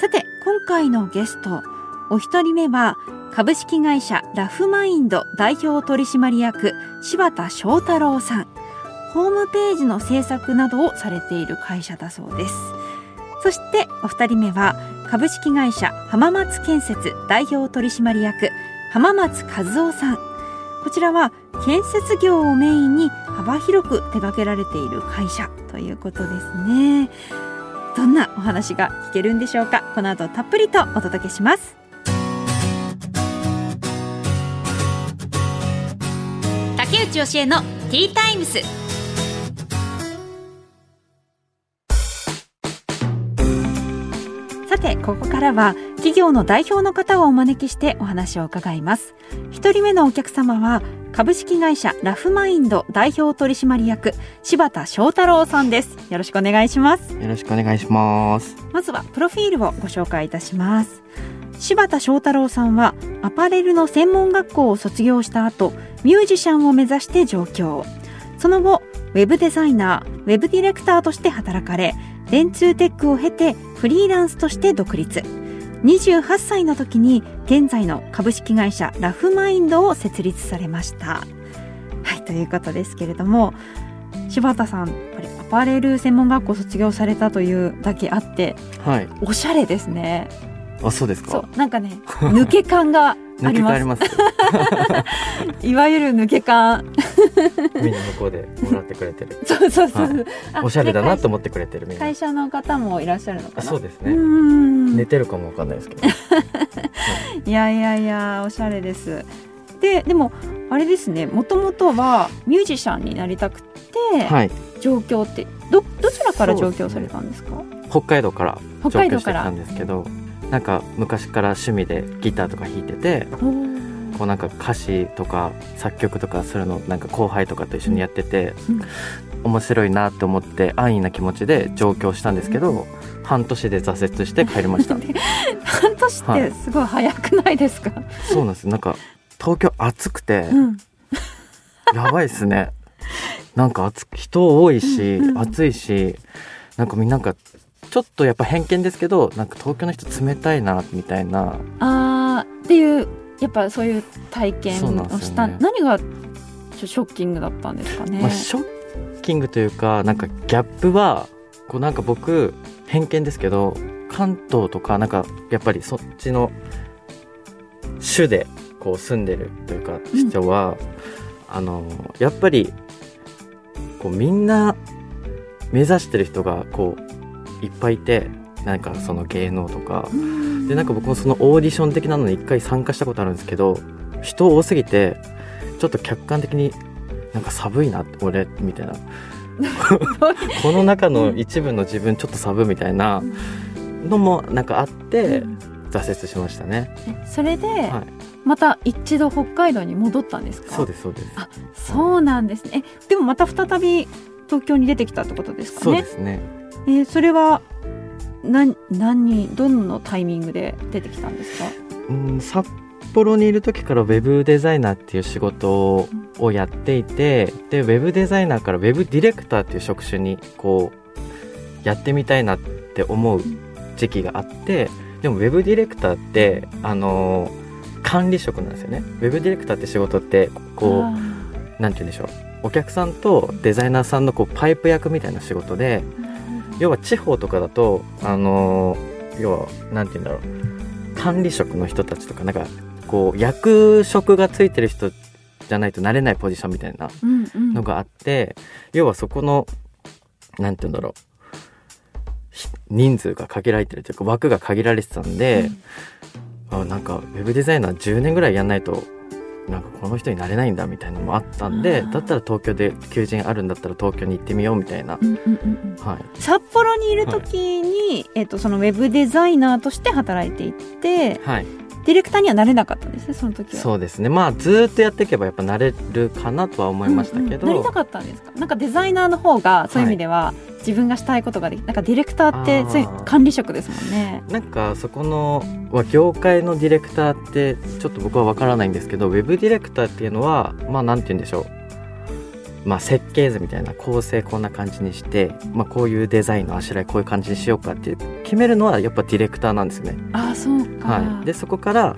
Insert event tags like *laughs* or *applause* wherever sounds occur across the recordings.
さて今回のゲストお一人目は株式会社ラフマインド代表取締役柴田翔太郎さん。ホームページの制作などをされている会社だそうです。そしてお二人目は株式会社浜松建設代表取締役浜松和夫さん。こちらは建設業をメインに幅広く手掛けられている会社ということですね。どんなお話が聞けるんでしょうか。この後たっぷりとお届けします。竹内義恵のティータイムス。さてここからは企業の代表の方をお招きしてお話を伺います。一人目のお客様は株式会社ラフマインド代表取締役柴田翔太郎さんです。よろしくお願いします。よろしくお願いします。まずはプロフィールをご紹介いたします。柴田翔太郎さんはアパレルの専門学校を卒業した後ミュージシャンを目指して上京。その後ウェブデザイナーウェブディレクターとして働かれ電通テックを経てフリーランスとして独立28歳の時に現在の株式会社ラフマインドを設立されました。はいということですけれども柴田さんやっぱりアパレル専門学校卒業されたというだけあってはい。おしゃれですねあそうですか？そうなんかね抜け感が *laughs* あ抜ります。*laughs* いわゆる抜け感。みんな向こうでもらってくれてる。*laughs* そうそうそう、はい。あおしゃれだなとで思ってくれてる会社の方もいらっしゃるのかな？そうですね。ん。寝てるかもわかんないですけど。いやいやいやおしゃれです。ででもあれですね。もともとはミュージシャンになりたくて、はい。上京ってどどちらから上京されたんですか？北海道から北上海道から京してきたんですけどなんか昔から趣味でギターとか弾いててこうなんか歌詞とか作曲とかするのなんか後輩とかと一緒にやってて、うん。面白いなって思って安易な気持ちで上京したんですけど、半年で挫折して帰りました。*laughs* 半年ってすごい早くないですか、そうなんです。なんか東京暑くて、うん。やばいっすね。なんか暑く人多いし、うんうん。暑いしなんかみんななんかちょっとやっぱ偏見ですけどなんか東京の人冷たいなみたいな。あーっていうやっぱそういう体験をした、ね。何がショッキングだったんですかね、まあ、ショッキングというかなんかギャップはこうなんか僕偏見ですけど関東とかなんかやっぱりそっちの州でこう住んでるというか人は、あのやっぱりこうみんな目指してる人がこういっぱいいてなんかその芸能とか。うん。でなんか僕もそのオーディション的なのに一回参加したことあるんですけど人多すぎてちょっと客観的になんか寒いな俺みたいな。*laughs* この中の一部の自分ちょっと寒いみたいなのもなんかあってうん。挫折しましたね、えそれで、はい。また一度北海道に戻ったんですか？そうですそうです。あそうなんですね。えでもまた再び東京に出てきたってことですかね？そうですねえーそれは何何どのタイミングで出てきたんですか？うん札幌にいる時からウェブデザイナーっていう仕事をやっていてでウェブデザイナーからウェブディレクターっていう職種にこうやってみたいなって思う時期があってでもウェブディレクターってあの管理職なんですよね。ウェブディレクターって仕事ってこあうなんて言うんでしょう。お客さんとデザイナーさんのこうパイプ役みたいな仕事でー要は地方とかだとあの要はなんて言うんだろう。管理職の人たちとかなんかこう役職がついてる人じゃないとなれないポジションみたいなうんうん。のがあって、要はそこのなんて言うんだろう。ひ人数が限られてるというか枠が限られてたんで、あなんかウェブデザイナー10年ぐらいやんないとなんかこの人になれないんだみたいなのもあったんでだったら東京で求人あるんだったら東京に行ってみようみたいな、うんうんうんうん。はい。札幌にいる時に、えっとそのウェブデザイナーとして働いていてはい、ディレクターにはなれなかったんですねその時は。そうですね。まあずーっとやっていけばやっぱなれるかなとは思いましたけど、うん。うんなりたかったんですか？なんかデザイナーの方がそういう意味では、自分がしたいことができなんかディレクターってそういう管理職ですもんね。なんかそこのまあ業界のディレクターってちょっと僕は分からないんですけどウェブディレクターっていうのはまあなんて言うんでしょうまあ設計図みたいな構成こんな感じにして、まあ、こういうデザインのあしらいこういう感じにしようかって決めるのはやっぱディレクターなんですよね。ああそうか。はい、でそこから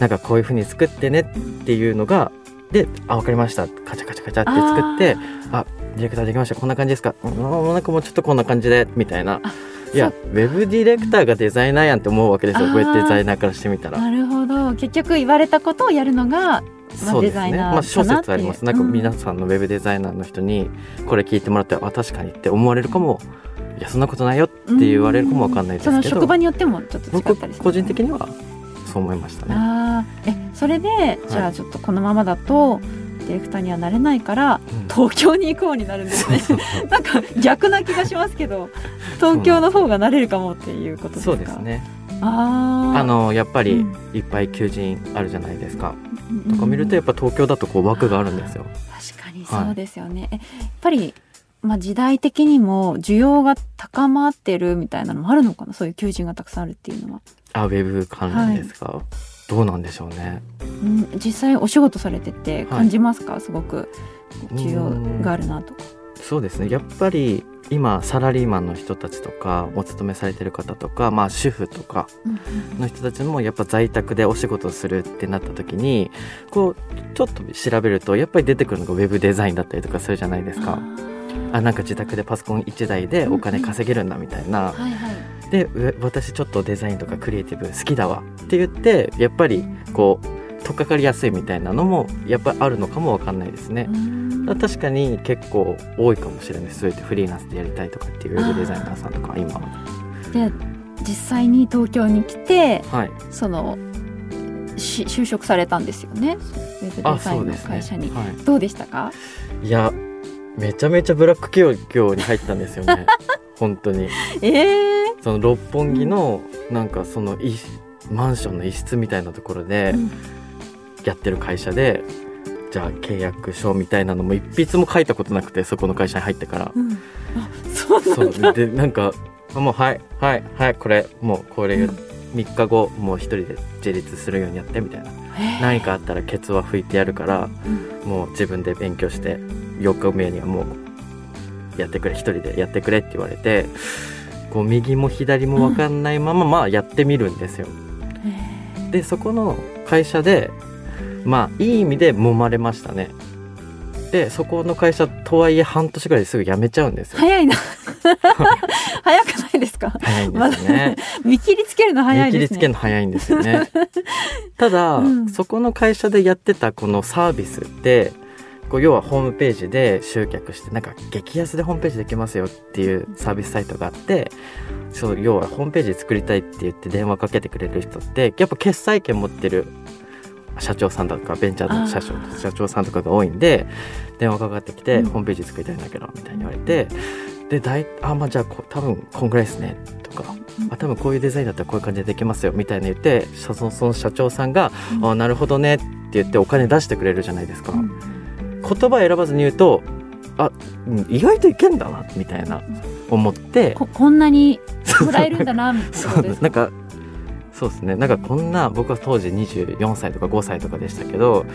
なんかこういう風に作ってねっていうのがで「あ分かりました」カチャカチャカチャって作ってあ「ディレクターできました。こんな感じですか？うんなんかもうちょっとこんな感じで」みたいな。あいやウェブディレクターがデザイナーやんって思うわけですよ。ウェブデザイナーからしてみたら。なるほど。結局言われたことをやるのが、まあ、そうですね。デザイナーかなまあ諸説あります。なんか皆ささんのウェブデザイナーの人にこれ聞いてもらって、あ確かにって思われるかも、いやそんなことないよって言われるかもわかんないですけど、その職場によってもちょっと違僕ったりする。個人的にはそう思いましたね。あー。えそれでじゃあちょっとこのままだとディレクターにはなれないからうん。東京に行こうになるんですね。*laughs* なんか逆な気がしますけど東京の方がなれるかもっていうことですか？そうですね。あー。あのやっぱりうん。いっぱい求人あるじゃないですか。ととか見るとやっぱ東京だとこう枠があるんですよ。確かにそうですよね、えやっぱり、まあ、時代的にも需要が高まってるみたいなのもあるのかな？そういう求人がたくさんあるっていうのは、あウェブ関連ですか？どうなんでしょうね。うん、実際お仕事されてて感じますか、すごく。需要うんがあるなと。かそうですね。やっぱり今サラリーマンの人たちとかお勤めされてる方とか、まあ、主婦とかの人たちもやっぱ在宅でお仕事をするってなった時にこうちょっと調べるとやっぱり出てくるのがウェブデザインだったりとかするじゃないですか。あなんか自宅でパソコン1台でお金稼げるんだみたいな、でう私ちょっとデザインとかクリエイティブ好きだわって言ってやっぱりこう取っかかりやすいみたいなのもやっぱりあるのかもわかんないですね。だから確かに結構多いかもしれない。ですそうやってフリーランスでやりたいとかっていうウェブデザイナーさんとか今は。で実際に東京に来てはい。そのし就職されたんですよね。ウェブあデザインのそうですね。会社に、はどうでしたか？い、いやめちゃめちゃブラック企業に入ったんですよね。*laughs* 本当に。ええその六本木のなんかそのいマンションの一室みたいなところでうんやってる会社で、じゃあ契約書みたいなのも一筆も書いたことなくてそこの会社に入ってから。うん、あそうそなんでなんかあもうはいはいはいこれもうこれうん。3日後もう一人で自立するようにやってみたいな。えー。何かあったらケツは拭いてやるからうん。もう自分で勉強して4日目にはもうやってくれ一人でやってくれって言われてこう右も左も分かんないまままあやってみるんですよ。えでそこの会社でまあいい意味で揉まれましたね。でそこの会社とはいえ半年ぐらいですぐ辞めちゃうんですよ。早いな *laughs* 早くないですか？早いんですよね。*laughs* 見切りつけるの早い見切りですねつけるの早いんですよね。*laughs* ただ、うんそこの会社でやってたこのサービスってこう要はホームページで集客してなんか激安でホームページできますよっていうサービスサイトがあってそう要はホームページ作りたいって言って電話かけてくれる人ってやっぱ決済権持ってる社長さんとかベンチャーの社長社長さんとかが多いんで電話かかってきて、うん。ホームページ作りたいんだけどみたいに言われてで大あまあじゃあこ多分こんぐらいですねとかあ多分こういうデザインだったらこういう感じでできますよみたいに言ってそのその社長さんが「うん。あなるほどね」って言ってお金出してくれるじゃないですか、うん。言葉選ばずに言うとあうん意外といけんだなみたいな思って。ここんなにもらえるんだなみたいなそうことですなんかそうですね。なんかこんな僕は当時24歳とか5歳とかでしたけど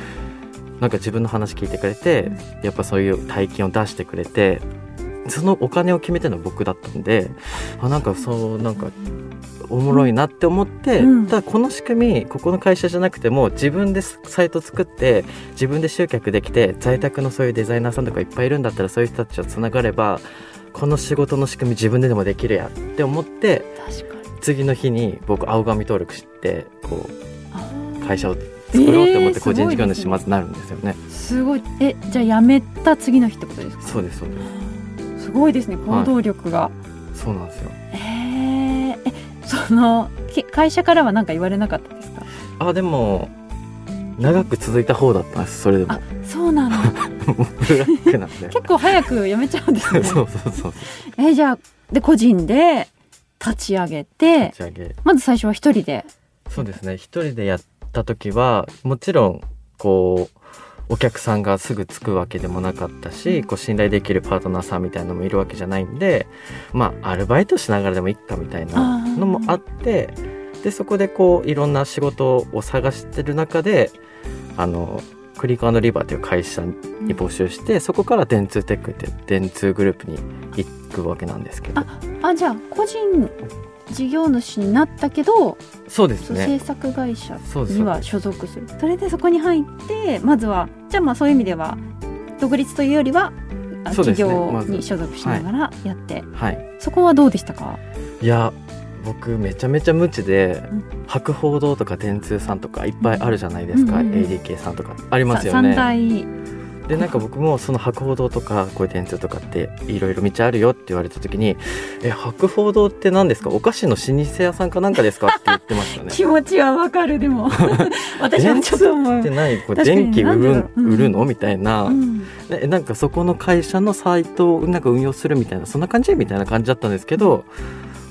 なんか自分の話聞いてくれてやっぱそういう大金を出してくれてそのお金を決めてるのは僕だったんであなんかそうなんかおもろいなって思って、うん。ただこの仕組みここの会社じゃなくても自分でサイト作って自分で集客できて在宅のそういうデザイナーさんとかいっぱいいるんだったらそういう人たちとつながればこの仕事の仕組み自分ででもできるやって思って確かに次の日に僕青紙登録してこう会社を作ろうって思ってえー個人事業主まずなるんですよね。すごい。えじゃあ辞めた次の日ってことですか？そうですそうです。すごいですね行動力が、そうなんですよ。えーえそのけ会社からは何か言われなかったですか？あでも長く続いた方だったんですそれでも。あそうなんだ。ブラックなんで。*laughs* 結構早く辞めちゃうんですね。*laughs* そうそうそうえじゃあで個人で立ち上げて立ち上げ。まず最初は一人で。そうですね。一人でやった時はもちろんこうお客さんがすぐ着くわけでもなかったしこう信頼できるパートナーさんみたいなのもいるわけじゃないんでまあアルバイトしながらでもいいかみたいなのもあってでそこでこういろんな仕事を探してる中であのクリークリバーという会社に募集してそこから電通テックって電通グループに行くわけなんですけど。あじゃあ個人事業主になったけどそうですそう制ね作会社には所属する。それでそこに入ってまずはじゃあまあそういう意味では独立というよりは企業に所属しながらやって、はい。そこはどうでしたか？いや僕めちゃめちゃ無知で、うん。博報堂とか電通さんとかいっぱいあるじゃないですか、うんうんうん。ADK さんとか。ありますよね。大。でなんか僕もその博報堂とかこういう電通とかっていろいろ道あるよって言われた時に「え博報堂って何ですか？お菓子の老舗屋さんかなんかですか?」って言ってましたね。*laughs* 気持ちはわかるでも。*laughs* 私はちょっと思う。で何？これ確かに電気売るう。うん。売るの？みたいな、うん。でなんかそこの会社のサイトをなんか運用するみたいなそんな感じ？みたいな感じだったんですけど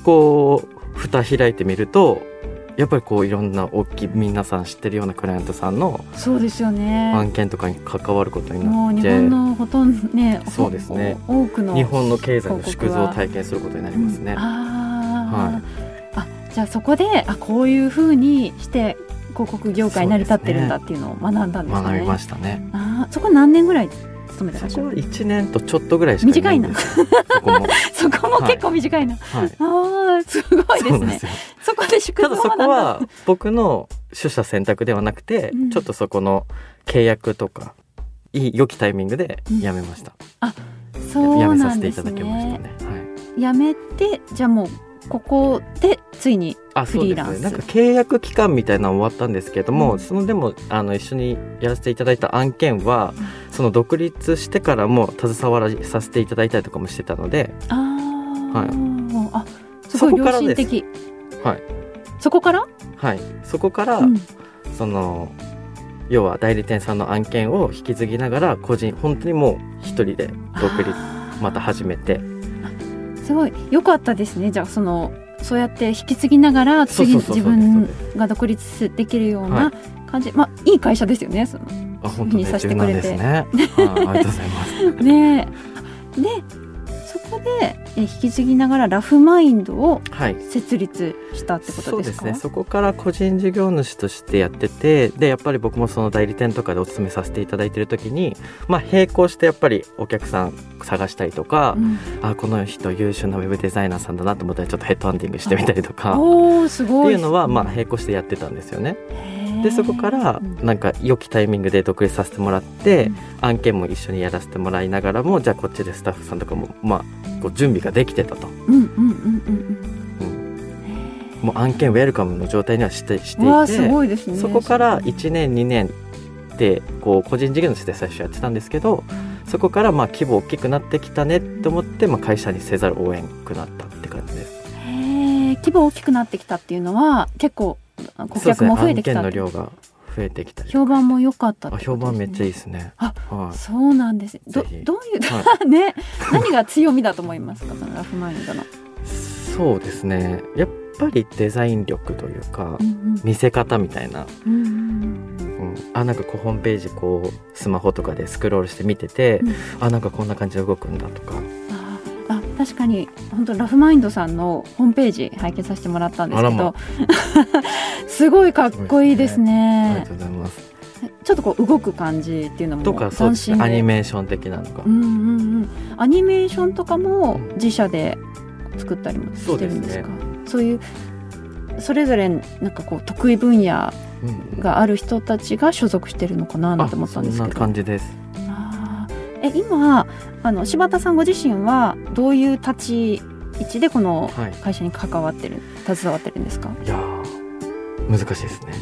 こう蓋開いてみるとやっぱりこういろんな大きい皆さん知ってるようなクライアントさんのそうですよね案件とかに関わることになって本のほとんどねそうですねお多くの日本の経済の縮図を体験することになりますね。うんあー、はあじゃあそこであこういうふうにして広告業界に成り立ってるんだっていうのを学んだんですかね。学びましたね。あーそこ何年ぐらい勤めてらっしゃるそこは1年とちょっとぐらいしかいな。そこも。*laughs* そこも結構短いな、はい。ああすごいですねそこで宿ただそこは僕の取捨選択ではなくて、うんちょっとそこの契約とかいい良きタイミングで辞めました。そう辞めさなんですせていただきましたねね。はい。やめてじゃあもうここでついにあそうですフリーランス。ねなんか契約期間みたいなの終わったんですけども、うん。そのでもあの一緒にやらせていただいた案件は、その独立してからも携わらさせていただいたりとかもしてたので、ああ、はい。あすごい良そこからです。心的はい。そこから、はい、そこから、うん。その要は代理店さんの案件を引き継ぎながら個人本当にもう一人で独立また始めてすごい良かったですね。じゃあそのそうやって引き継ぎながら次自分が独立できるようはな感じ、まあいい会社ですよね。そのあ本当にさせてくれて。ね、はい、ありがとうございます。*laughs* ね。えでそこでえ引き継ぎながらラフマインドをはい。設立したってことですか？そうですね。そこから個人事業主としてやっててでやっぱり僕もその代理店とかでお勤めさせていただいてる時にまあ並行してやっぱりお客さん探したりとか、うん。あこの人優秀なウェブデザイナーさんだなと思ったらちょっとヘッドハンティングしてみたりとか。っおーすごい。ていうのはまあ並行してやってたんですよね。でそこからうん。なんか良きタイミングで独立させてもらって、案件も一緒にやらせてもらいながらもじゃあこっちでスタッフさんとかもまあこう準備ができてたと。もう案件ウェルカムの状態にはしてしていてごいですね。そこから1年2年でこう個人事業主で最初やってたんですけどそこからまあ規模大きくなってきたねって思って、まあ、会社にせざるを得んくなったって感じです。へえ規模大きくなってきたっていうのは結構顧客も増えてきたね量が増えてきたり評判も良かったね、評判めっちゃいいですね。あはい。そうなんです。どどういう、*laughs* はね何が強みだと思いますか？そのラフマインドの、そうですね。やっぱりデザイン力というか、うん見せ方みたいな、うんうん。うん、あなんかこうホームページこうスマホとかでスクロールして見てて、うん。あなんかこんな感じで動くんだとか確かに本当ラフマインドさんのホームページ拝見させてもらったんですけど *laughs* すごいかっこいいですありねがとうございます。ちょっとこう動く感じっていうのもとかアニメメーション的なのが、うんうんうん。アニメーションとかも自社で作ったりもしてるんですか？そういうそれぞれなんかこう得意分野うんがある人たちが所属してるのかななんて思ったんですそんなけど感じです。え今あの柴田さんご自身はどういう立ち位置でこのはい。会社に関わってる携わってるんですか？いやー難しいですね。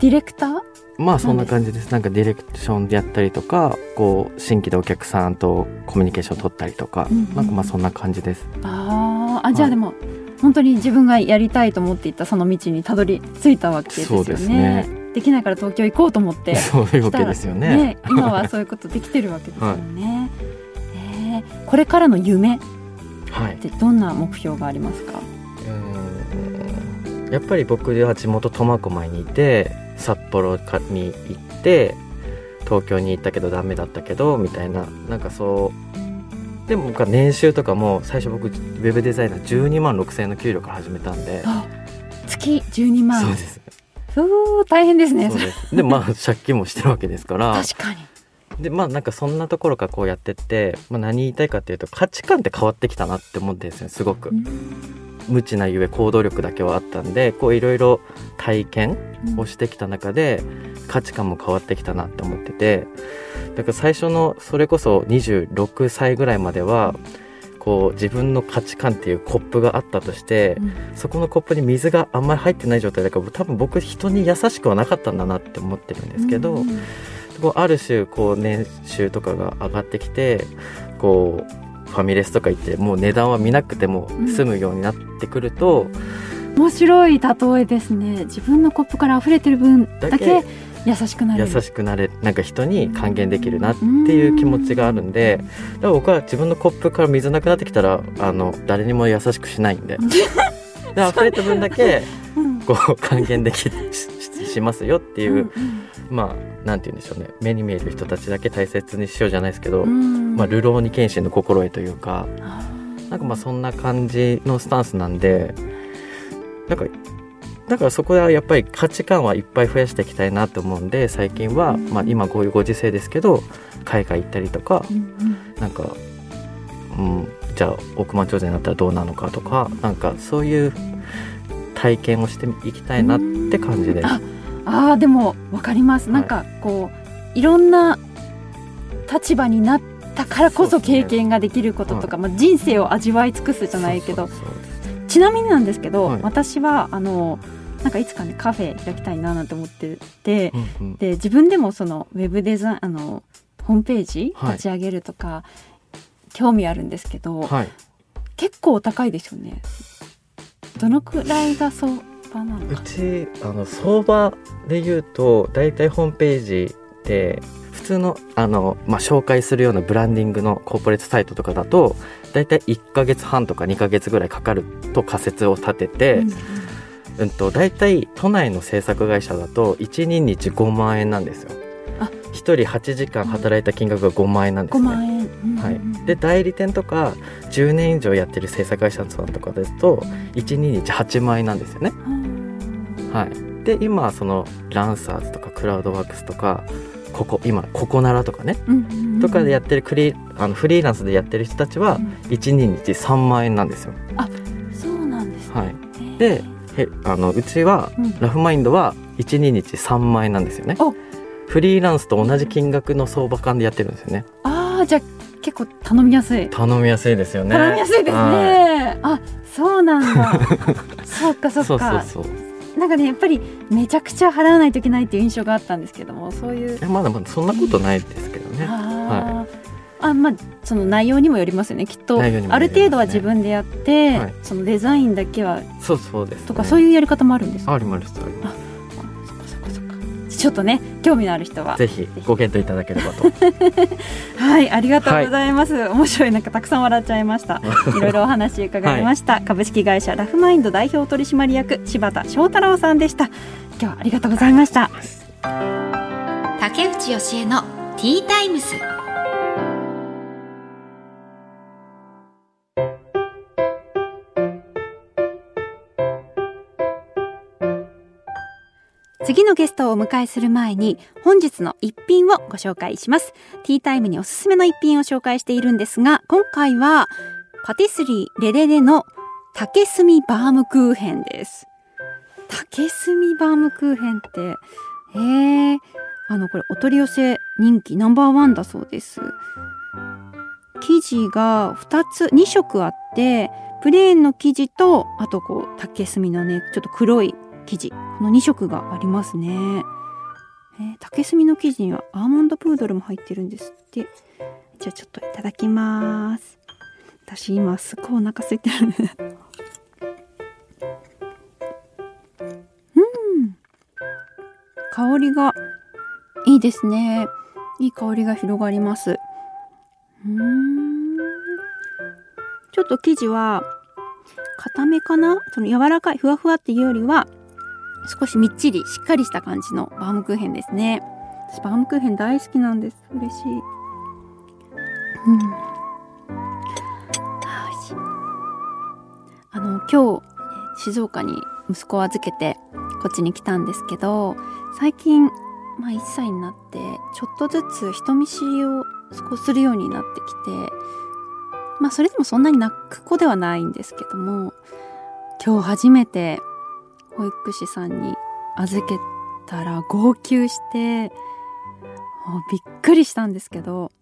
ディレクター？まあそんな感じです。なんかディレクションでやったりとか、こう新規でお客さんとコミュニケーション取ったりとか、うんうんなんかまあそんな感じです。あーあじゃあはいでも、本当に自分がやりたいと思っていたその道にたどり着いたわけですよね。そうですね。できないから東京行こうと思って *laughs* そういうわけですよね。ね今はそういうことできてるわけですよね、えーこれからの夢っはい。てどんな目標がありますか？うーんやっぱり僕は地元苫小牧にいて札幌かに行って東京に行ったけどダメだったけどみたいななんかそうでも僕は年収とかも最初僕ウェブデザイナー12万6千円の給料から始めたんで。あ月12万。そうですうー大変ですねそうです。でまあ借金もしてるわけですから。確かに。でまあなんかそんなところからこうやってって、まあ、何言いたいかっていうと価値観って変わってきたなって思ってですよすごく。無知なゆえ行動力だけはあったんでこういろいろ体験をしてきた中で価値観も変わってきたなって思ってて。だから最初のそれこそ26歳ぐらいまではこう自分の価値観っていうコップがあったとしてうん。そこのコップに水があんまり入ってない状態だから多分僕人に優しくはなかったんだなって思ってるんですけど、うん。こうある種こう年収とかが上がってきてこうファミレスとか行ってもう値段は見なくても済むようになってくると、面白い例えですね。自分のコップから溢れてる分だけ優しくなれ優るしくなれなんか人に還元できるなっていう気持ちがあるんでだから僕は自分のコップから水なくなってきたらあの誰にも優しくしないんで。*laughs* で溢れた分だけうん。こう還元できしししますよっていう、うんまあなんて言うんでしょうね。目に見える人たちだけ大切にしようじゃないですけど、うん。まあ、流浪に謙信の心得というかなんかまあそんな感じのスタンスなんでなんかだからそこはやっぱり価値観はいっぱい増やしていきたいなと思うんで最近は、まあ、今こういうご時世ですけど海外行ったりとかうんうん。なんか、うん、じゃあ億万長者になったらどうなのかとかなんかそういう体験をしていきたいなって感じです。ああーでもわかります、はい。なんかこういろんな立場になったからこそ経験ができることとか、まあ、人生を味わい尽くすじゃないけどちなみになんですけど、はい。私はあのなんかいつかねカフェ開きたいななんて思ってて、うんうん。で自分でもそのウェブデザインあのホームページはい。立ち上げるとか、興味あるんですけど、はい。結構お高いですよね。どのくらいが相場なのうかちあの相場で言うと大体ホームページで普通のあの、まあ、紹介するようなブランディングのコーポレートサイトとかだと大体1ヶ月半とか2ヶ月ぐらいかかると仮説を立てて、うんうん。と大体都内の制作会社だと1人日5万円なんですよ。あ。1人8時間働いた金額が5万円なんです5ね。万円、うんはい、で代理店とか10年以上やってる制作会社さんとかですと1人日8万円なんですよね。はい、で今そのランサーズとかクラウドワークスとかここ今ココナラとかね、うんうんうんとかでやってるクリあのフリーランスでやってる人たちはうん1人日3万円なんですよ。そうなんですね、はい、でへあのうちはうんラフマインドは1人日3万円なんですよねお。フリーランスと同じ金額の相場感でやってるんですよね。ああじゃあ結構頼みやすい、頼みやすいですよね。頼みやすいですはねあそうなんだ *laughs* そうかそい。そうそうそう。なんかねやっぱりめちゃくちゃ払わないといけないっていう印象があったんですけどもそういういやまだまだそんなことないですけどね。あー、あまあその内容にもよりますよねきっと、内容にもある程度は自分でやって、はいそのデザインだけはそうそうです、ね。とかそういうやり方もあるんですか？ありますあります。ちょっとね興味のある人は。ぜひご検討いただければと。*laughs* はいありがとうございます、面白いなんかたくさん笑っちゃいました。*laughs* いろいろお話伺いました、株式会社ラフマインド代表取締役柴田翔太郎さんでした。今日はありがとうございました。竹内義恵のティータイムス次のゲストをお迎えする前に本日の一品をご紹介します。ティータイムにおすすめの一品を紹介しているんですが今回はパティスリーレレレの竹炭バームクーヘンです。竹炭バームクーヘンってえー、あのこれお取り寄せ人気ナンバーワンだそうです。生地が2つ2色あってプレーンの生地とあとこう竹炭のねちょっと黒い生地この2色がありますね、えー竹炭の生地にはアーモンドプードルも入ってるんですってじゃあちょっといただきます私今すっごいお腹空いてるうん香りがいいですねいい香りが広がりますうんちょっと生地は固めかなその柔らかいふわふわっていうよりは少しみっちりしっかりした感じのバームクーヘンですね。私バームクーヘン大好きなんです。嬉しい。うん。あ美味しい。あの今日静岡に息子を預けてこっちに来たんですけど最近、まあ、1歳になってちょっとずつ人見知りを少しするようになってきてまあそれでもそんなに泣く子ではないんですけども今日初めて保育士さんに預けたら号泣してびっくりしたんですけど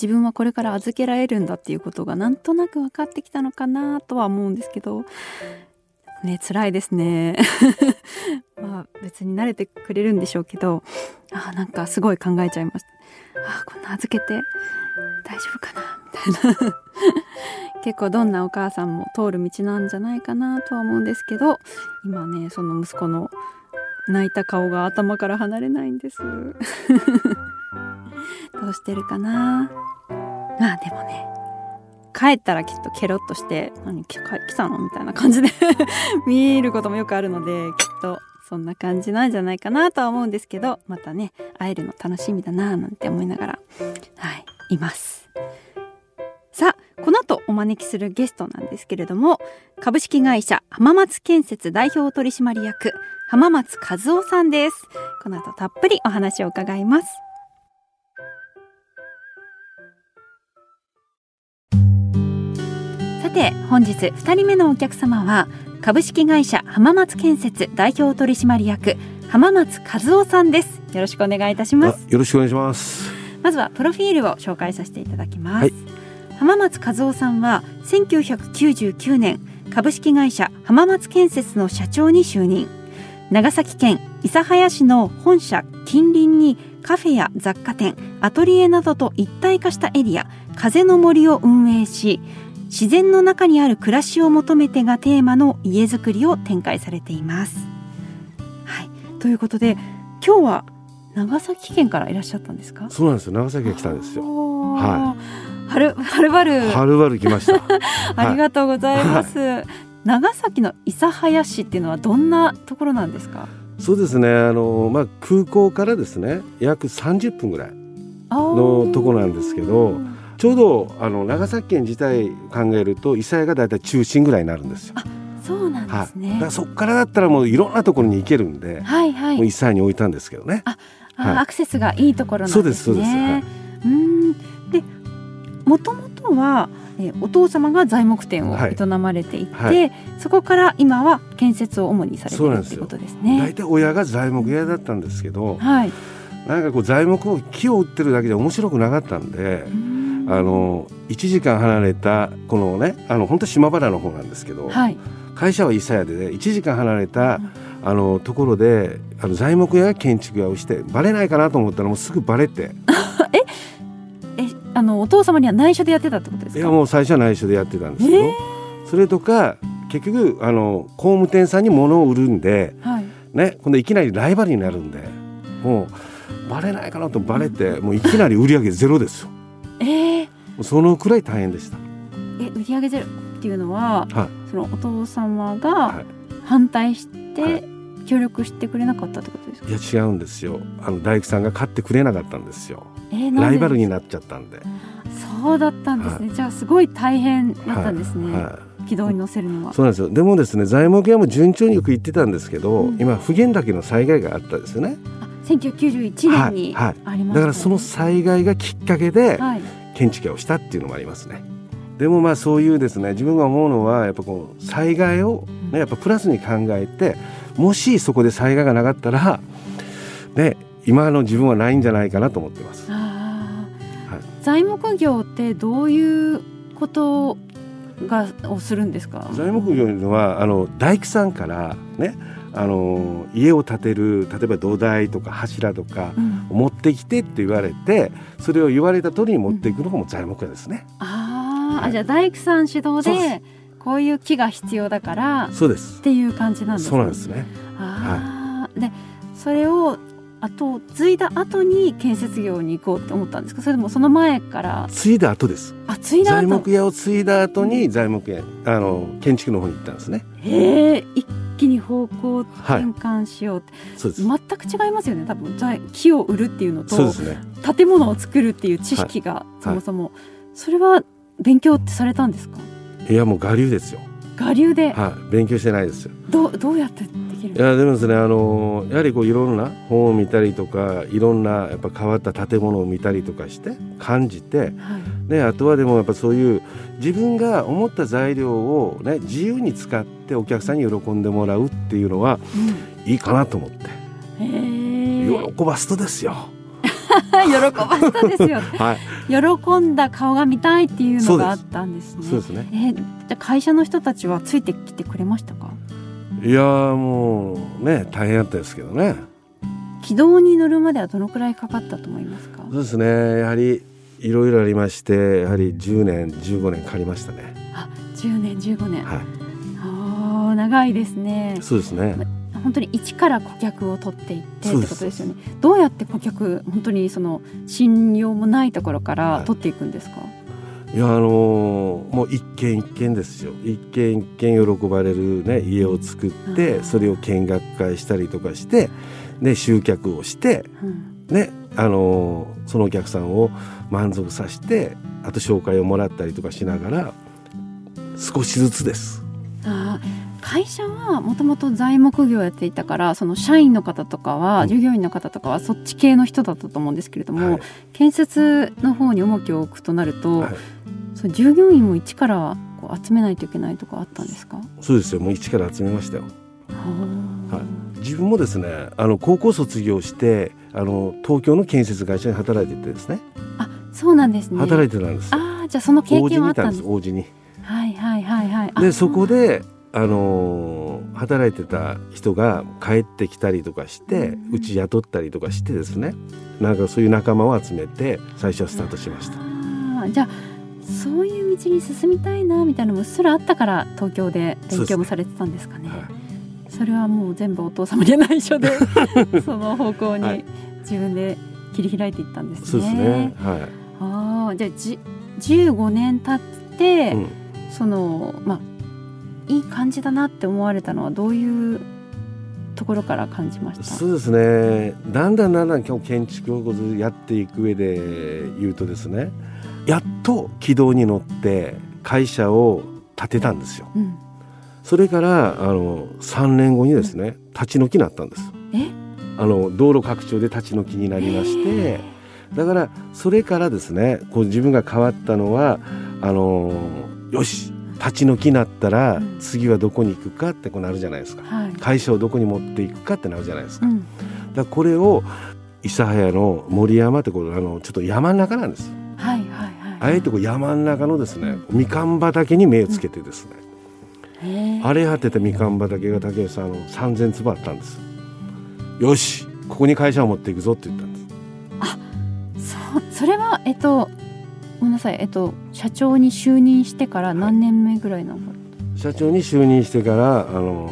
自分はこれから預けられるんだっていうことがなんとなく分かってきたのかなとは思うんですけどね辛いですね。*laughs* まあ別に慣れてくれるんでしょうけどあなんかすごい考えちゃいましたあこんな預けて大丈夫かなみたいな。*laughs* 結構どんなお母さんも通る道なんじゃないかなとは思うんですけど今ねその息子の泣いた顔が頭から離れないんです。*laughs* どうしてるかな？まあでもね帰ったらきっとケロッとして「何来たの?」みたいな感じで *laughs* 見ることもよくあるのできっとそんな感じなんじゃないかなとは思うんですけどまたね会えるの楽しみだななんて思いながらはいいます。さあこの後お招きするゲストなんですけれども株式会社浜松建設代表取締役浜松和夫さんです。この後たっぷりお話を伺います。さて本日2人目のお客様は株式会社浜松建設代表取締役浜松和夫さんです。よろしくお願いいたします。よろしくお願いします。まずはプロフィールを紹介させていただきます、はい浜松和夫さんは1999年株式会社浜松建設の社長に就任。長崎県諫早市の本社近隣にカフェや雑貨店アトリエなどと一体化したエリア風の森を運営し自然の中にある暮らしを求めてがテーマの家づくりを展開されています。はい、ということで今日は長崎県からいらっしゃったんですか？そうなんですよ。長崎が来たんですよ。ははるはるばる。はるばる来ました。*laughs* ありがとうございます、長崎の諫早市っていうのはどんなところなんですか？そうですね。あのまあ空港からですね約30分ぐらいのところなんですけどちょうどあの長崎県自体考えると諫早がだいたい中心ぐらいになるんですよ。そうなんですね、はい、そこからだったらもういろんなところに行けるんで、はいはい。もう諫早に置いたんですけどね。あはい。アクセスがいいところなんですね。そうですそうです。はい。うん。でもともとは、えーお父様が材木店をはい。営まれていて、はい。そこから今は建設を主にされてるってことです大ね体親が材木屋だったんですけど、はい。なんかこう材木を木を売ってるだけじゃ面白くなかったんで。あの1時間離れたこのねあの本当島原の方なんですけど、はい。会社は諫早で、ね、1時間離れたあのところであの材木屋や建築屋をしてバレないかなと思ったらもうすぐバレて。*laughs* えあのお父様には内緒でやってたってことですか？いやもう最初は内緒でやってたんですけど、えそれとか結局あの工務店さんに物を売るんで、はい。ね、今度いきなりライバルになるんでもうバレないかなとバレてもういきなり売り上げゼロですよ。も *laughs* えー、うそのくらい大変でした。え売り上げゼロっていうのは、はい。そのお父様はがい。反対して、はい。協力してくれなかったってことですか？いや違うんですよ。あの大工さんが買ってくれなかったんですよライバルになっちゃったんで。そうだったんですね、じゃあすごい大変だったんですね、はい。はい。軌道に乗せるのは。そうなんですよ。でもですね材木屋も順調によく行ってたんですけど、うん。今普賢岳の災害があったですよね。あ1991年にはい。ありました、ね。だからその災害がきっかけではい建築屋をしたっていうのもありますね。でもまあそういうですね自分が思うのはやっぱこう災害をねやっぱプラスに考えてもしそこで災害がなかったらね今の自分はないんじゃないかなと思ってます材木業ってどういうことがをするんですか？材木業というのはあの大工さんからねあの家を建てる例えば土台とか柱とかうん持ってきてって言われてそれを言われた通りに持っていくのがもう材木屋ですね。あー、はいあじゃあ大工さん主導ででこういう木が必要だからっそうです。ていう感じなんですそうなんですね。あーでそれを後継いだ後に建設業に行こうって思ったんですか？それともその前から？継いだ後です。あ継いだ材後木屋を継いだ後に材木屋あの建築の方に行ったんですね。へえ一気に方向転換しようって、そうです。全く違いますよね多分。材木を売るっていうのとそうですね。建物を作るっていう知識がそもそも、それは勉強ってされたんですか？いやもう我流ですよ。我流で。はい。勉強してないですよ。どうどうやってできるいやでもですねあのやはりこういろんな本を見たりとかいろんなやっぱ変わった建物を見たりとかして感じてはい。ね、あとはでもやっぱそういう自分が思った材料を、ね、自由に使ってお客さんに喜んでもらうっていうのはうん。いいかなと思って。喜ばすとですよ。*laughs* 喜ばせたですよ。*laughs* はい、喜んだ顔が見たいっていうのがあったんですね。そうですね。えーじゃあ会社の人たちはついてきてくれましたか？いやーもうね大変だったですけどね。軌道に乗るまではどのくらいかかったと思いますか？そうですね。やはりいろいろありましてやはり10年15年かかりましたね。あ10年15年、はい、あー長いですね。そうですね。本当に一から顧客を取っていってってことですよね。どうやって顧客本当にその信用もないところからはい。取っていくんですか、いやあのーもう一軒一軒ですよ。一軒一軒喜ばれる、ね、家を作っあてーそれを見学会したりとかしてで集客をしてうん。ねあのーそのお客さんを満足させてあと紹介をもらったりとかしながら少しずつです。会社はもともと材木業をやっていたからその社員の方とかは、うん。従業員の方とかはそっち系の人だったと思うんですけれども、はい。建設の方に重きを置くとなると、はい。その従業員も一からこう集めないといけないとかあったんですか、そうですよ。もう一から集めましたよ。ははい。自分もですねあの高校卒業してあの東京の建設会社に働いててですね。あそうなんですね。働いてたんです。よ。ああじゃあその経験はあったんです王子に。はいはいはいはい。あ。でそこで、あのー働いてた人が帰ってきたりとかしてうち雇ったりとかしてですねなんかそういう仲間を集めて最初はスタートしました。じゃあそういう道に進みたいなみたいなのもうっすらあったから東京で勉強もされてたんですかねはいそれはもう全部お父様には内緒で *laughs* *laughs* その方向にはい自分で切り開いていったんですね。そうですね。はああじゃあじ15年経って、い。うんそのまあいい感じだなって思われたのはどういうところから感じました？そうですね。だんだんだんだん今日建築をずやっていく上で言うとですね、やっと軌道に乗って会社を建てたんですよ。うん、それからあの3年後にですね立ち退きになったんです。え？あの道路拡張で立ち退きになりまして。だからそれからですねこう自分が変わったのはあのーよし立ち退きになったらうん。次はどこに行くかってこうなるじゃないですか。はい、会社をどこに持っていくかってなるじゃないですか,、うん、だこれを諫早の森山ってこうあのちょっと山の中なんですはいはいはい。あえてこう山の中のですねみかん畑に目をつけてですね、へー荒れ果てたみかん畑が竹内さんあの3,000坪あったんです。よしここに会社を持っていくぞって言ったんです。そうそれはえっとごめんなさい。えっと社長に就任してから何年目ぐらいなのか社長に就任してからあの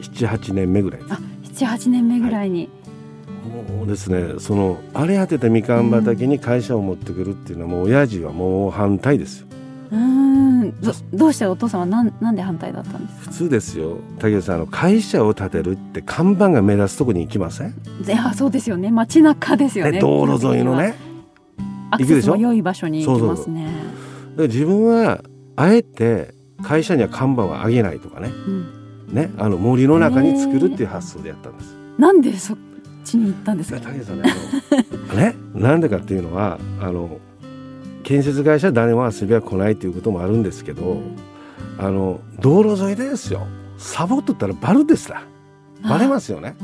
78年目ぐらいです。あ七八年目ぐらいに、もうですねその荒れ果てたみかん畑に会社を持ってくるっていうのはもう親父はもう反対ですよ。うーん。どどうしてお父さんはなんなんで反対だったんです普通ですよ。竹内さんあの会社を建てるって看板が目立つとこに行きません、かいやそうですよね。街中ですよね。ね、道路沿いのねアクセスも良い場所に行きますね。で自分はあえて会社には看板は上げないとかね。うん、ねあの森の中に作るっていう発想でやったんです。なんでそっちに行ったんですか？ねねなんでかっていうのはあの建設会社誰も遊びは来ないっていうこともあるんですけど、あの道路沿いでですよ。サボっとったらバルですら。バレますよね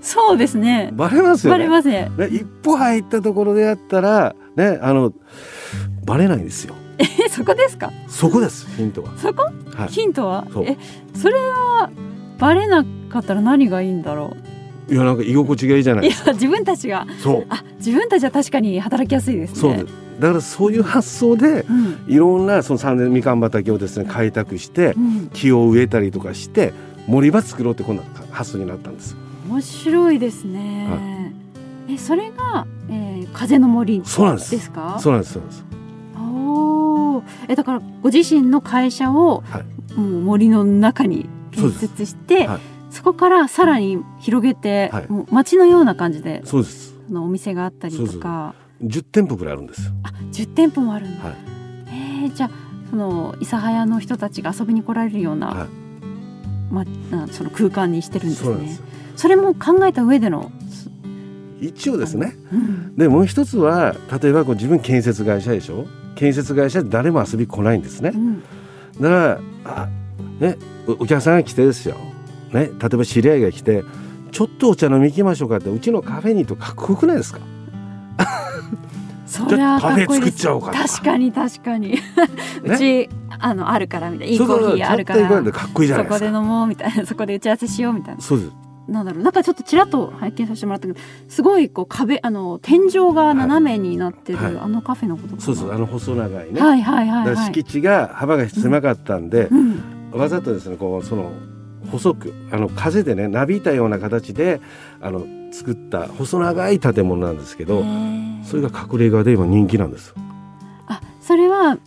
そうですね。バレますよバねレますね。ね一歩入ったところでやったらねあのバレないんですよ。えそこですか？そこですヒントは。そこ？はい。ヒントは？えそれはバレなかったら何がいいんだろいやなんか居心地がいいじゃなうい。ですかいや自分たちが。そう。あ自分たちは確かに働きやすいですね。そうです。だからそういう発想でうん。いろんなその三年みかん畑をですね開拓してうん。木を植えたりとかして森場作ろうってこんな発想になったんです面白いですね、えそれが、えー、風の森そうなんです。かそうなんですそうなんです。おー。えだからご自身の会社を、はい。もう森の中に建設してそ,、はい。こからさらに広げて、はい。もう街のような感じでそうです。そのお店があったりとか。10店舗ぐらいあるんですよ。あ10店舗もあるんだ、はい。えーじゃあその諫早の人たちが遊びに来られるような、はい。まあ、その空間にしてるんですねそれも考えた上での、一応ですね。うん。でもう一つは例えばこう自分建設会社でしょ？建設会社で誰も遊び来ないんですね。うん。だからあ、ね、おお客さんが来てですよ、ね、例えば知り合いが来てちょっとお茶飲み行きましょうかってうちのカフェにとかっこよくないですか？*laughs* それはかっこいいですじゃあカフェ作っちゃおうか確かに確かに。*laughs* うちあのあるからみたいな。いいコーヒーあるから。かっこいいじゃなそいですか。こで飲もうみたいな。そこで打ち合わせしようみたいな。そうですなんだろうなんかちょっとちらっと拝見させてもらったけどすごいこう壁あの天井が斜めになってる、はい。あのカフェのことそうですあの細長いね、はいはいはいはい。敷地が幅が狭かったんで、うん。わざとですねこうその細くあの風でねなびいたような形であの作った細長い建物なんですけど、それが隠れ家で今人気なんです。あそれは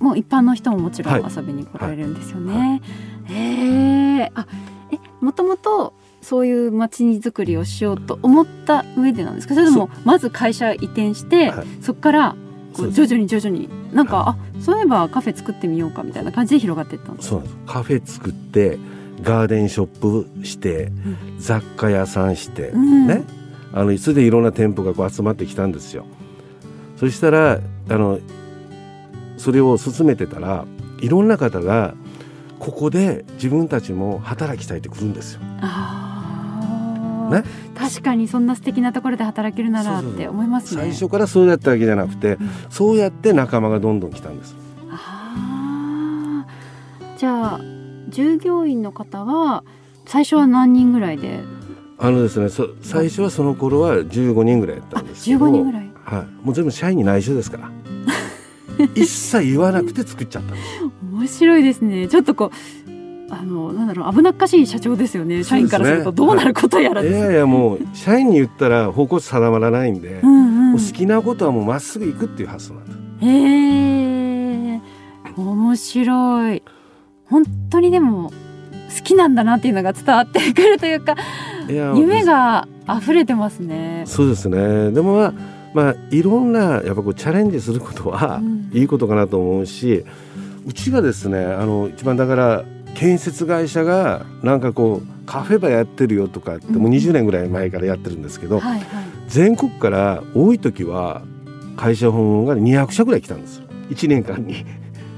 もう一般の人ももちろんはい。遊びに来られるんですよね。へえあえもともとそういう街に作りをしようと思った上でなんですか？それともまず会社移転して、はい。そこからこそう徐々に徐々になんか、あそういえばカフェ作ってみようかみたいな感じで広がっていったんですそうなんです。カフェ作ってガーデンショップして、雑貨屋さんして、うん。ね。あのいつでいろんな店舗がこう集まってきたんですよ。そしたらあのそれを進めてたらいろんな方がここで自分たちも働きたいって来るんですよ。あーね確かにそんな素敵なところで働けるならって思いますね。最初からそうやったわけじゃなくて、うんそうやって仲間がどんどん来たんです。あーじゃあ従業員の方は最初は何人ぐらいで？あのですね、そ最初はその頃は15人ぐらいやったあんですけど、15人ぐらいはい、もう全部社員に内緒ですから。*laughs* 一切言わなくて作っちゃったんです。面白いですねちょっとこうあのなんだろう危なっかしい社長ですよね。社員からするとどうなることやらです。い。やいやもう社員に言ったら方向性定まらないんで、うんうん。好きなことはもうまっすぐ行くっていう発想なんです。へえ面白い。本当にでも好きなんだなっていうのが伝わってくるというか夢が溢れてますね。そうですね。でもまあまあいろんなやっぱこうチャレンジすることはうん。いいことかなと思うし、うちがですねあの一番だから建設会社がなんかこうカフェバーやってるよとかってもう20年ぐらい前からやってるんですけど、全国から多い時は会社訪問が200社ぐらい来たんですよ。1年間に。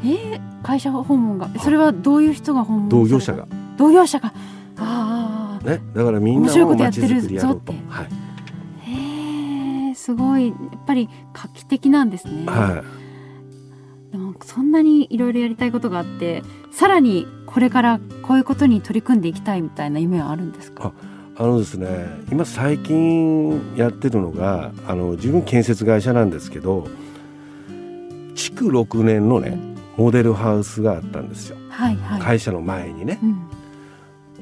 えー会社訪問が？それはどういう人が訪問同業者が。同業者がああねだからみんなも街ことやってるづくりやろうと。ぞってはい、すごい。やっぱり画期的なんですね、はい、でもそんなにいろいろやりたいことがあってさらにこれからこういうことに取り組んでいきたいみたいな夢はあるんですか？あのですね今最近やってるのがあの自分建設会社なんですけど築6年のねモデルハウスがあったんですよ。はいはい、会社の前にね。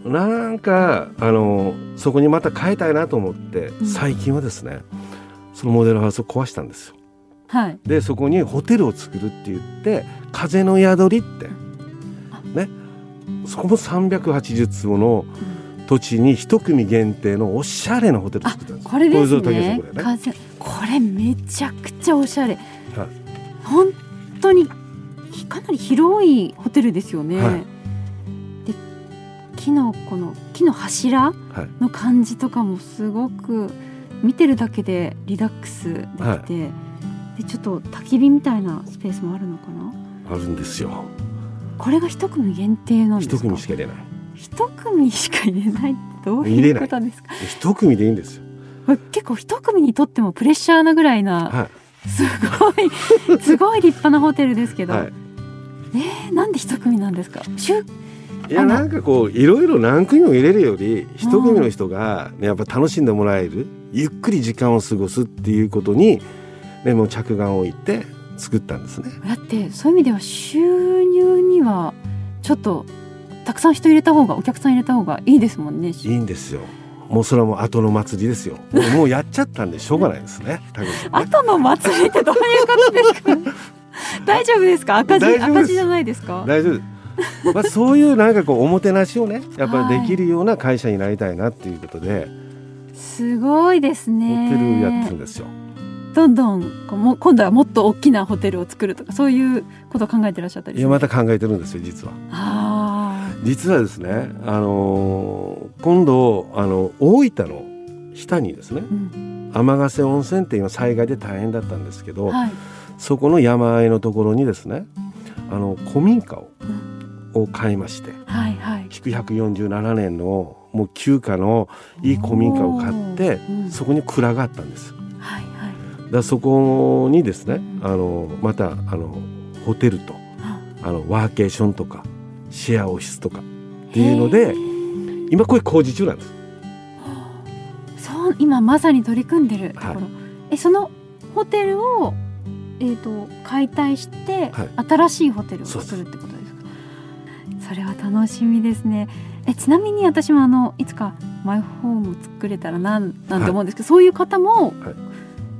うん、なんかあのそこにまた変えたいなと思ってうん。最近はですねそのモデルハウスを壊したんですよはい。でそこにホテルを作るって言って風の宿りって。ね。そこも380坪の土地に一組限定のおしゃれなホテルを作ったんですこれですこれねこれね。風これめちゃくちゃおしゃれ、はい。本当にかなり広いホテルですよね、はい。で木のこの木の柱はい。の感じとかもすごく見てるだけでリラックスできて、はでちょっと焚き火みたいなスペースもあるのかな？あるんですよ。これが一組限定なんですか？一組しか入れない。一組しか入れないどういうことですか？一組でいいんですよ。結構一組にとってもプレッシャーなぐらいなはすごい *laughs* すごい立派なホテルですけい、ど、はい、えーなんで一組なんですか？週いやなんかこういろいろ何組も入れるより一組の人が、ね、やっぱ楽しんでもらえるゆっくり時間を過ごすっていうことに、ね、もう着眼を置いて作ったんですね。だってそういう意味では収入にはちょっとたくさん人入れた方がお客さん入れた方がいいですもんね。いいんですよ。もうそれはもう後の祭りですよ。もうやっちゃったんでしょうがないですね。ね。後の祭りってどういうことですか？*laughs* 大丈夫ですか？赤字赤字じゃないですか？大丈夫。まあそういうなんかこうおもてなしをねやっぱりできるような会社になりたいなっていうことで、すごいですホねテルやってるんですよどんどんこうも今度はもっと大きなホテルを作るとかそういうことを考えてらっしゃったりいやまた考えてるんですよ実は。あ実はですねあのー今度あの大分の下にですね天ヶ瀬温泉って今災害で大変だったんですけど、はい。そこの山あいのところにですねあの古民家をを買いましてはいはい。築147年のもう旧家のいい古民家を買ってそこに蔵があったんですだそこにですねあのまたあのホテルとあ。あのワーケーションとかシェアオフィスとかっていうので今これ工事中なんです。そう今まさに取り組んでるところ、はいえそのホテルをえー、と解体して、はい。新しいホテルを作るってことですか？それは楽しみですね。えちなみに私もあのいつかマイホーム作れたらなんなんて思うんですけど、そういう方も、はい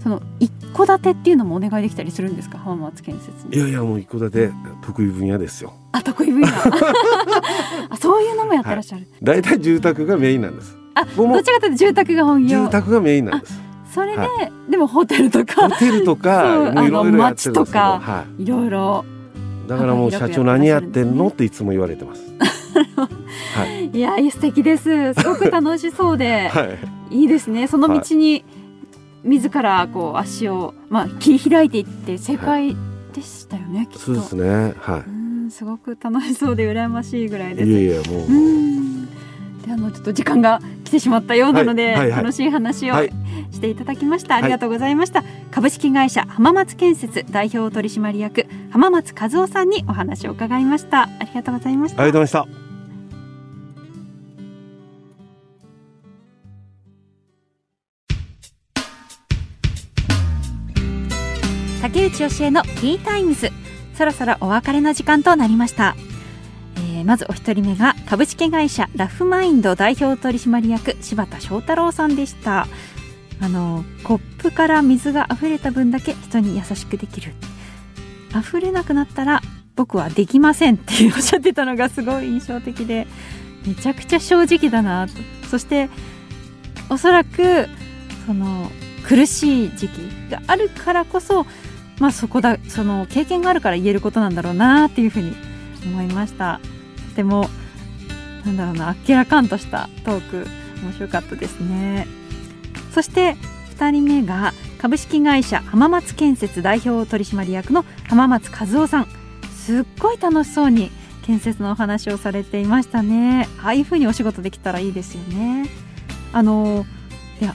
その一戸建てっていうのもお願いできたりするんですか？浜松建設に。いやいやもう一戸建て得意分野ですよ。あ得意分野。*laughs* あそういうのもやってらっしゃる、大体住宅がメインなんです。あどちらかというと住宅が本業。住宅がメインなんです。それで、はでもホテルとか。ホテルとかいろいろやってるんですけど、あの街とかはい。ろいろ。い、だからもう社長何やってんのっていつも言われてます。*laughs* はい。いや素敵です。すごく楽しそうで。*laughs* はい。いいですね。その道に自らこう足を、まあ、切り開いていって正解でしたよね、きっと。そうですね。はうんすごく楽しそうで羨ましいぐらいいです。いやいやもう、うん。であのちょっと時間が来てしまったようなので、はいはい。はい楽しい話をはい。していただきました、ありがとうございました、株式会社浜松建設代表取締役浜松和夫さんにお話を伺いました。ありがとうございました。ありがとうございました竹内義恵のティータイムズ。そろそろお別れの時間となりました、えーまずお一人目が株式会社ラフマインド代表取締役柴田翔太郎さんでした。あのコップから水が溢れた分だけ人に優しくできる。溢れなくなったら僕はできませんっておっしゃってたのがすごい印象的でめちゃくちゃ正直だなと。そしておそらくその苦しい時期があるからこそまあそこだその経験があるから言えることなんだろうなっていうふうに思いました。とてもなんだろうなあっけらかんとしたトーク面白かったですね。そして2人目が株式会社浜松建設代表取締役の浜松和夫さん。すっごい楽しそうに建設のお話をされていましたね。ああいうふうにお仕事できたらいいですよね。あのいや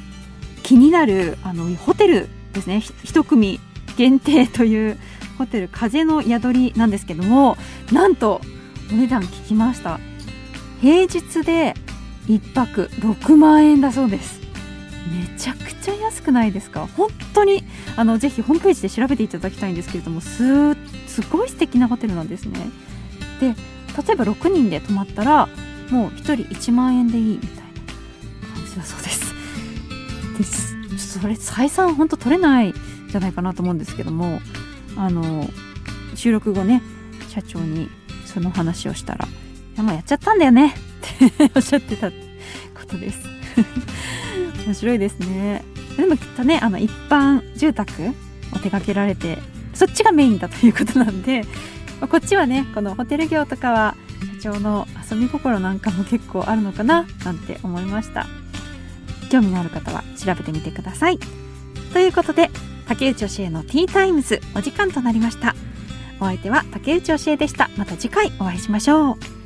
気になるあのホテルですね。一組限定というホテル風の宿りなんですけどもなんとお値段聞きました。平日で1泊6万円だそうです。めちゃくちゃ安くないですか？本当にあのぜひホームページで調べていただきたいんですけれどもすすごい素敵なホテルなんですね。で例えば6人で泊まったらもう1人1万円でいいみたいな感じだそうです。です。それ採算本当取れないじゃないかなと思うんですけどもあの収録後ね社長にその話をしたら「いやもうやっちゃったんだよね」って *laughs* おっしゃってたことです。*laughs* 面白いですね。でもきっとねあの一般住宅を手掛けられてそっちがメインだということなんで、まあこっちはねこのホテル業とかは社長の遊び心なんかも結構あるのかななんて思いました。興味のある方は調べてみてください。ということで竹内教えのティータイムズお時間となりました。お相手は竹内教えでした。また次回お会いしましょう。